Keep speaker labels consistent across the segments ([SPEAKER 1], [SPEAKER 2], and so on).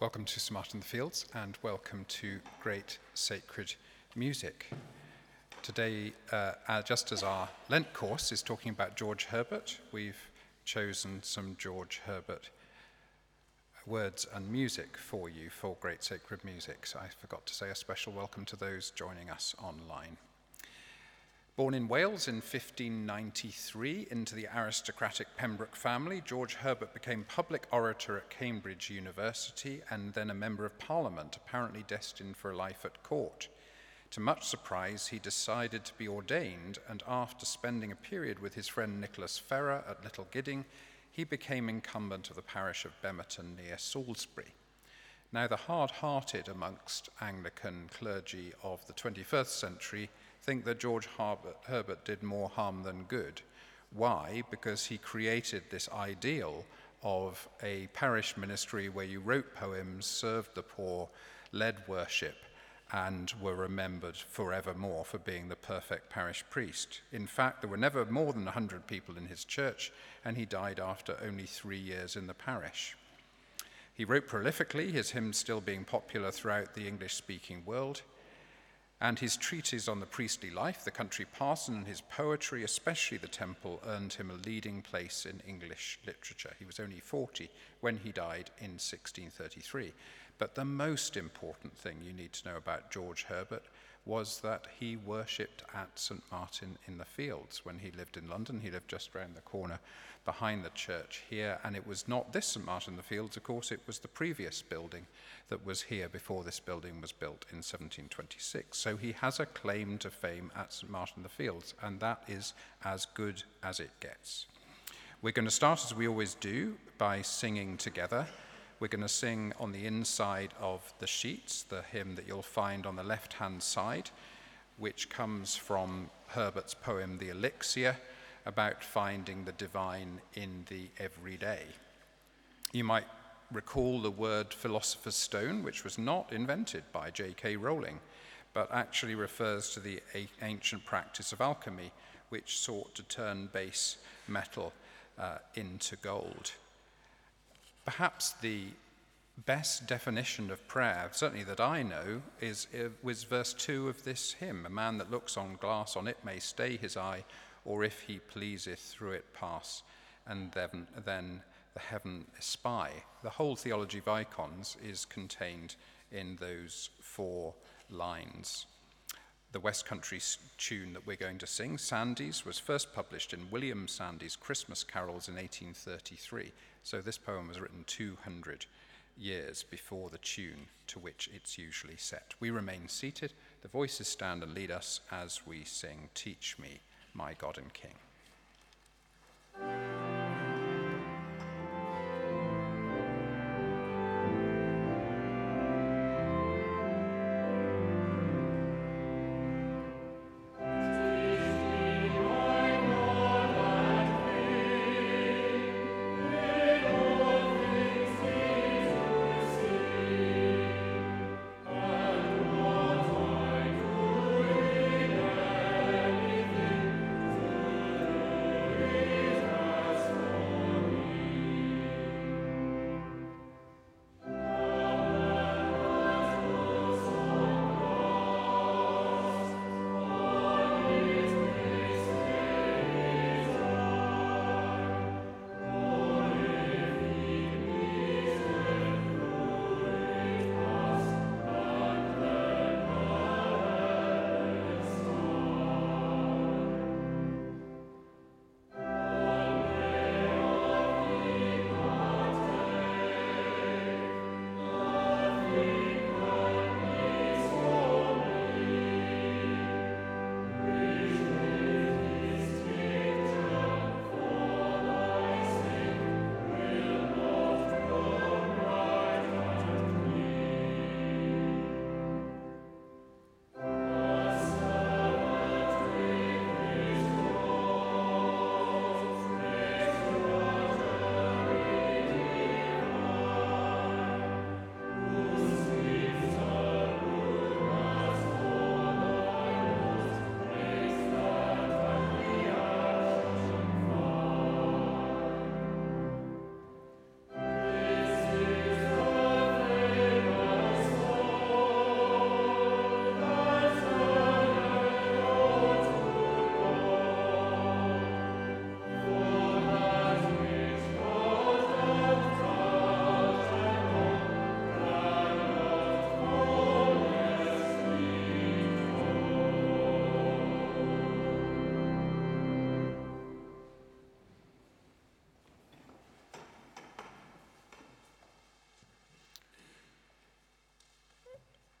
[SPEAKER 1] Welcome to St Martin in the Fields and welcome to Great Sacred Music. Today, uh, just as our Lent course is talking about George Herbert, we've chosen some George Herbert words and music for you for Great Sacred Music. So I forgot to say a special welcome to those joining us online. Born in Wales in 1593 into the aristocratic Pembroke family, George Herbert became public orator at Cambridge University and then a member of parliament, apparently destined for a life at court. To much surprise, he decided to be ordained, and after spending a period with his friend Nicholas Ferrar at Little Gidding, he became incumbent of the parish of Bemerton near Salisbury. Now, the hard hearted amongst Anglican clergy of the 21st century think that George Herbert did more harm than good. Why? Because he created this ideal of a parish ministry where you wrote poems, served the poor, led worship, and were remembered forevermore for being the perfect parish priest. In fact, there were never more than 100 people in his church, and he died after only three years in the parish. He wrote prolifically, his hymns still being popular throughout the English speaking world and his treatise on the priestly life, The Country Parson, and his poetry, especially the Temple, earned him a leading place in English literature. He was only 40 when he died in 1633. But the most important thing you need to know about George Herbert was that he worshipped at St. Martin in the Fields when he lived in London. He lived just round the corner behind the church here, and it was not this St. Martin in the Fields, of course, it was the previous building that was here before this building was built in 1726. So he has a claim to fame at St. Martin in the Fields, and that is as good as it gets. We're going to start, as we always do, by singing together. We're going to sing on the inside of the sheets, the hymn that you'll find on the left hand side, which comes from Herbert's poem, The Elixir, about finding the divine in the everyday. You might recall the word philosopher's stone, which was not invented by J.K. Rowling, but actually refers to the ancient practice of alchemy, which sought to turn base metal uh, into gold. Perhaps the best definition of prayer, certainly that I know, is uh, was verse 2 of this hymn A man that looks on glass on it may stay his eye, or if he pleaseth through it pass, and then, then the heaven espy. The whole theology of icons is contained in those four lines. The West Country tune that we're going to sing, Sandys, was first published in William Sandys' Christmas Carols in 1833. So this poem was written 200 years before the tune to which it's usually set. We remain seated. The voices stand and lead us as we sing, Teach Me, my God and King.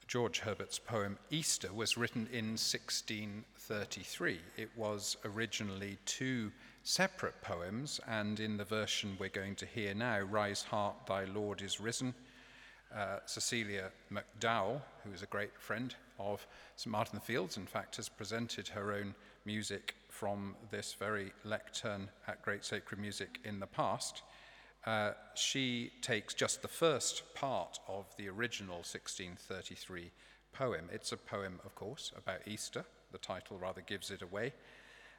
[SPEAKER 1] George Herbert's poem Easter was written in 1633. It was originally two separate poems, and in the version we're going to hear now, Rise Heart, Thy Lord is Risen, uh, Cecilia McDowall, who is a great friend of St Martin Fields, in fact, has presented her own music from this very lectern at Great Sacred Music in the past. Uh, she takes just the first part of the original 1633 poem. It's a poem, of course, about Easter. The title rather gives it away.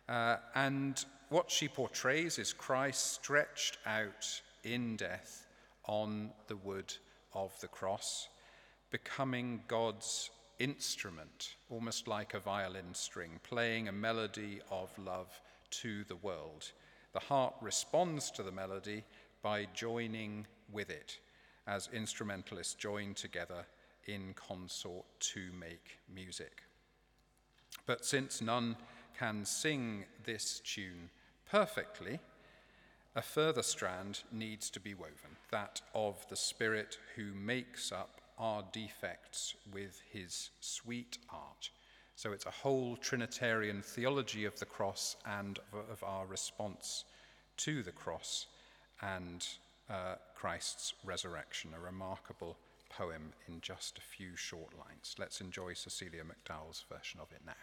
[SPEAKER 1] Uh, and what she portrays is Christ stretched out in death on the wood of the cross, becoming God's instrument, almost like a violin string, playing a melody of love to the world. The heart responds to the melody by joining with it as instrumentalists join together in consort to make music. But since none can sing this tune perfectly, a further strand needs to be woven that of the Spirit who makes up our defects with his sweet art. So it's a whole Trinitarian theology of the cross and of our response to the cross and uh, Christ's resurrection, a remarkable poem in just a few short lines. Let's enjoy Cecilia McDowall's version of it now.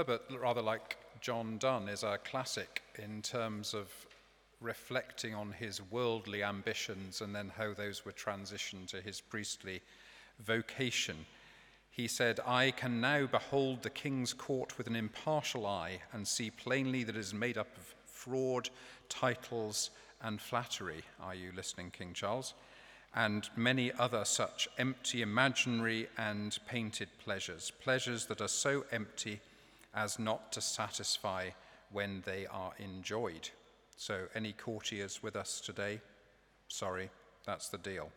[SPEAKER 1] Herbert, rather like John Donne, is a classic in terms of reflecting on his worldly ambitions and then how those were transitioned to his priestly vocation. He said, I can now behold the king's court with an impartial eye and see plainly that it is made up of fraud, titles, and flattery. Are you listening, King Charles? And many other such empty, imaginary, and painted pleasures, pleasures that are so empty as not to satisfy when they are enjoyed. So, any courtiers with us today? Sorry, that's the deal.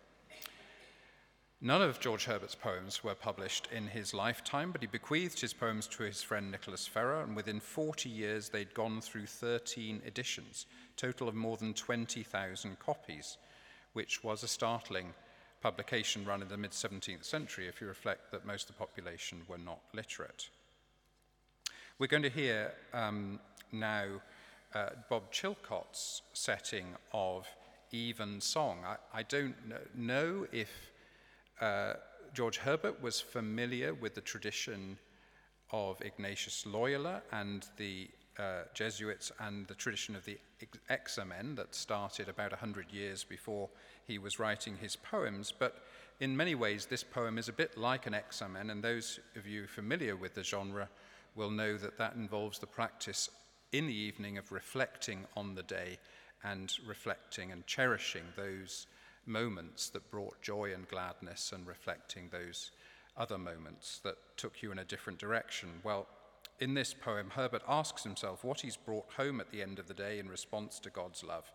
[SPEAKER 1] None of George Herbert's poems were published in his lifetime, but he bequeathed his poems to his friend Nicholas Ferrar, and within 40 years they'd gone through 13 editions, total of more than 20,000 copies, which was a startling publication run in the mid 17th century if you reflect that most of the population were not literate. We're going to hear um, now uh, Bob Chilcott's setting of Evensong. I, I don't know if uh, George Herbert was familiar with the tradition of Ignatius Loyola and the uh, Jesuits and the tradition of the Examen that started about 100 years before he was writing his poems. But in many ways, this poem is a bit like an Examen, and those of you familiar with the genre will know that that involves the practice in the evening of reflecting on the day and reflecting and cherishing those moments that brought joy and gladness and reflecting those other moments that took you in a different direction. Well, in this poem, Herbert asks himself what he's brought home at the end of the day in response to God's love.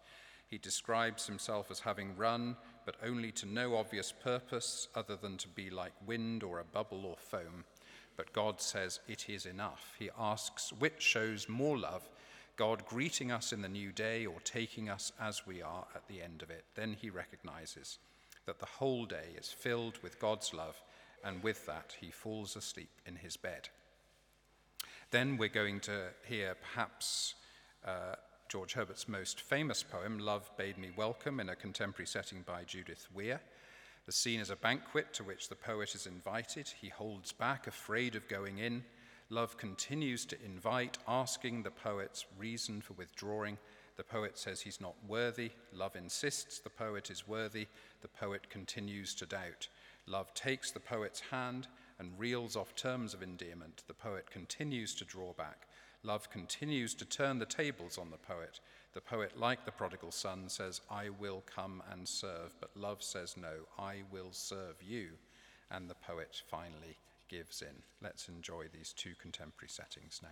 [SPEAKER 1] He describes himself as having run, but only to no obvious purpose other than to be like wind or a bubble or foam. But God says it is enough. He asks which shows more love, God greeting us in the new day or taking us as we are at the end of it. Then he recognizes that the whole day is filled with God's love, and with that, he falls asleep in his bed. Then we're going to hear perhaps uh, George Herbert's most famous poem, Love Bade Me Welcome, in a contemporary setting by Judith Weir. The scene is a banquet to which the poet is invited. He holds back, afraid of going in. Love continues to invite, asking the poet's reason for withdrawing. The poet says he's not worthy. Love insists the poet is worthy. The poet continues to doubt. Love takes the poet's hand and reels off terms of endearment. The poet continues to draw back. Love continues to turn the tables on the poet. The poet, like the prodigal son, says, I will come and serve, but love says, No, I will serve you. And the poet finally gives in. Let's enjoy these two contemporary settings now.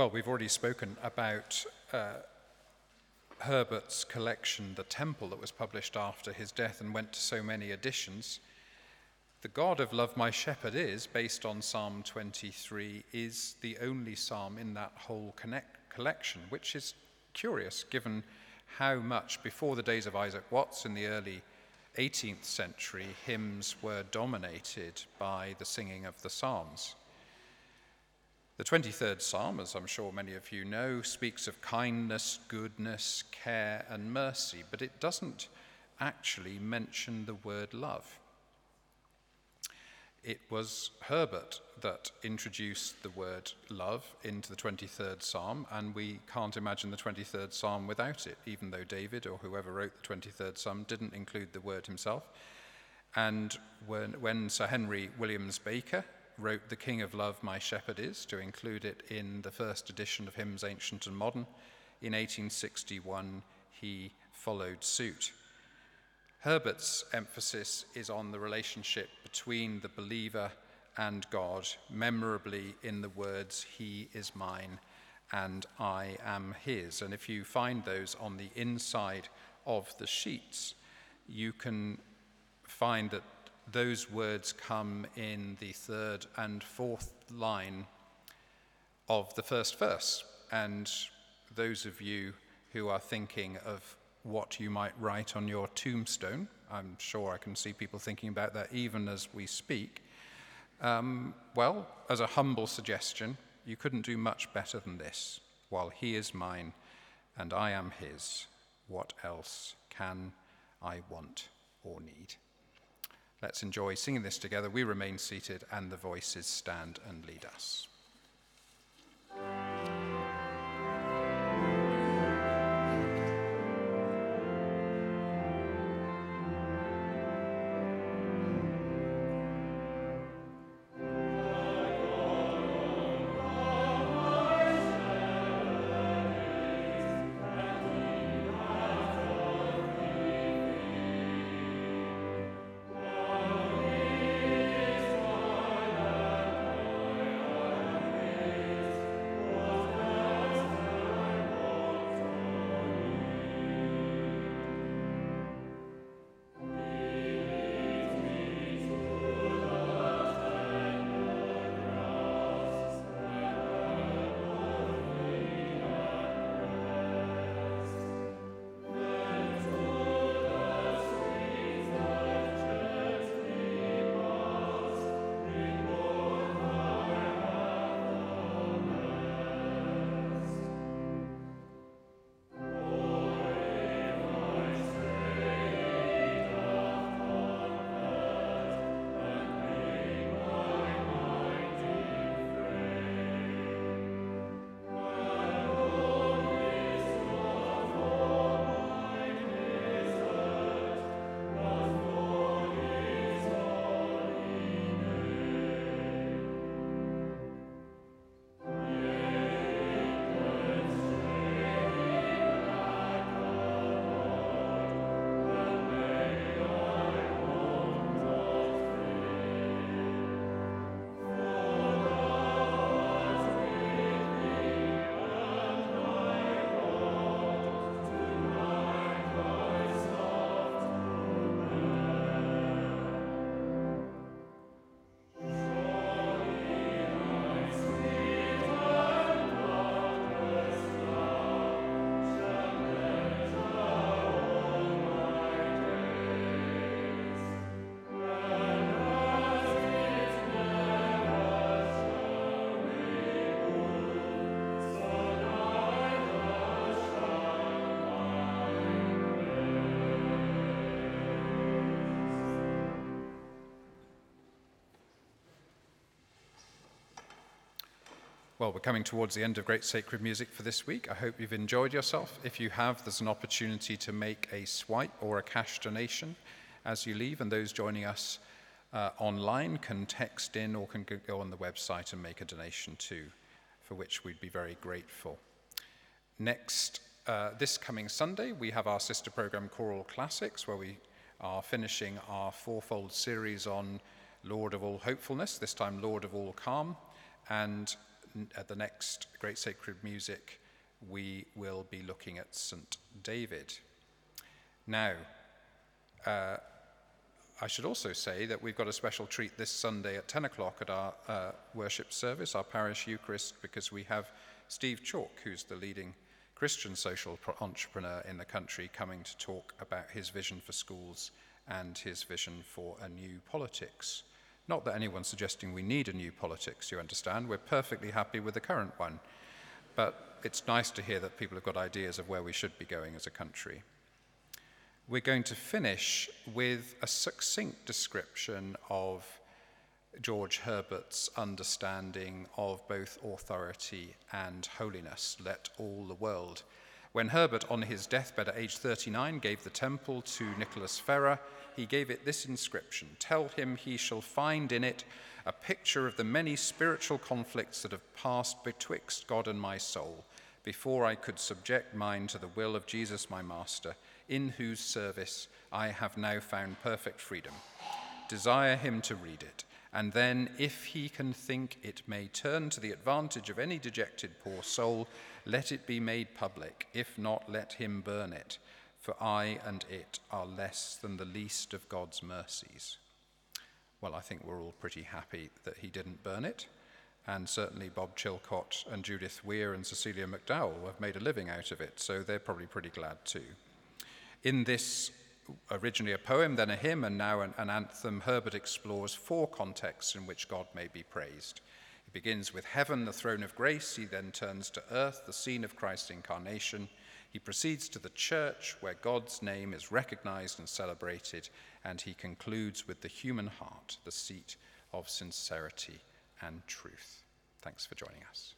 [SPEAKER 1] Well, we've already spoken about uh, Herbert's collection, The Temple, that was published after his death and went to so many editions. The God of Love My Shepherd is, based on Psalm 23, is the only psalm in that whole collection, which is curious given how much before the days of Isaac Watts in the early 18th century hymns were dominated by the singing of the Psalms. The 23rd Psalm, as I'm sure many of you know, speaks of kindness, goodness, care, and mercy, but it doesn't actually mention the word love. It was Herbert that introduced the word love into the 23rd Psalm, and we can't imagine the 23rd Psalm without it, even though David or whoever wrote the 23rd Psalm didn't include the word himself. And when, when Sir Henry Williams Baker wrote The King of Love, My Shepherd Is, to include it in the first edition of Hymns Ancient and Modern, in 1861 he followed suit. Herbert's emphasis is on the relationship between the believer and God, memorably in the words, He is mine and I am His. And if you find those on the inside of the sheets, you can find that those words come in the third and fourth line of the first verse. And those of you who are thinking of what you might write on your tombstone. I'm sure I can see people thinking about that even as we speak. Um, well, as a humble suggestion, you couldn't do much better than this. While he is mine and I am his, what else can I want or need? Let's enjoy singing this together. We remain seated and the voices stand and lead us. Well, we're coming towards the end of Great Sacred Music for this week. I hope you've enjoyed yourself. If you have, there's an opportunity to make a swipe or a cash donation as you leave, and those joining us uh, online can text in or can go on the website and make a donation too, for which we'd be very grateful. Next, uh, this coming Sunday, we have our sister program Choral Classics, where we are finishing our fourfold series on Lord of all hopefulness, this time Lord of all calm. And at the next Great Sacred Music, we will be looking at St. David. Now, uh, I should also say that we've got a special treat this Sunday at 10 o'clock at our uh, worship service, our parish Eucharist, because we have Steve Chalke, who's the leading Christian social entrepreneur in the country, coming to talk about his vision for schools and his vision for a new politics. Not that anyone's suggesting we need a new politics, you understand. We're perfectly happy with the current one. But it's nice to hear that people have got ideas of where we should be going as a country. We're going to finish with a succinct description of George Herbert's understanding of both authority and holiness. Let all the world. When Herbert, on his deathbed at age 39, gave the temple to Nicholas Ferrar, he gave it this inscription Tell him he shall find in it a picture of the many spiritual conflicts that have passed betwixt God and my soul, before I could subject mine to the will of Jesus my Master, in whose service I have now found perfect freedom. Desire him to read it, and then, if he can think it may turn to the advantage of any dejected poor soul, let it be made public. If not, let him burn it, for I and it are less than the least of God's mercies. Well, I think we're all pretty happy that he didn't burn it. And certainly Bob Chilcott and Judith Weir and Cecilia McDowall have made a living out of it, so they're probably pretty glad too. In this originally a poem, then a hymn, and now an, an anthem, Herbert explores four contexts in which God may be praised. He begins with heaven, the throne of grace. He then turns to earth, the scene of Christ's incarnation. He proceeds to the church, where God's name is recognized and celebrated. And he concludes with the human heart, the seat of sincerity and truth. Thanks for joining us.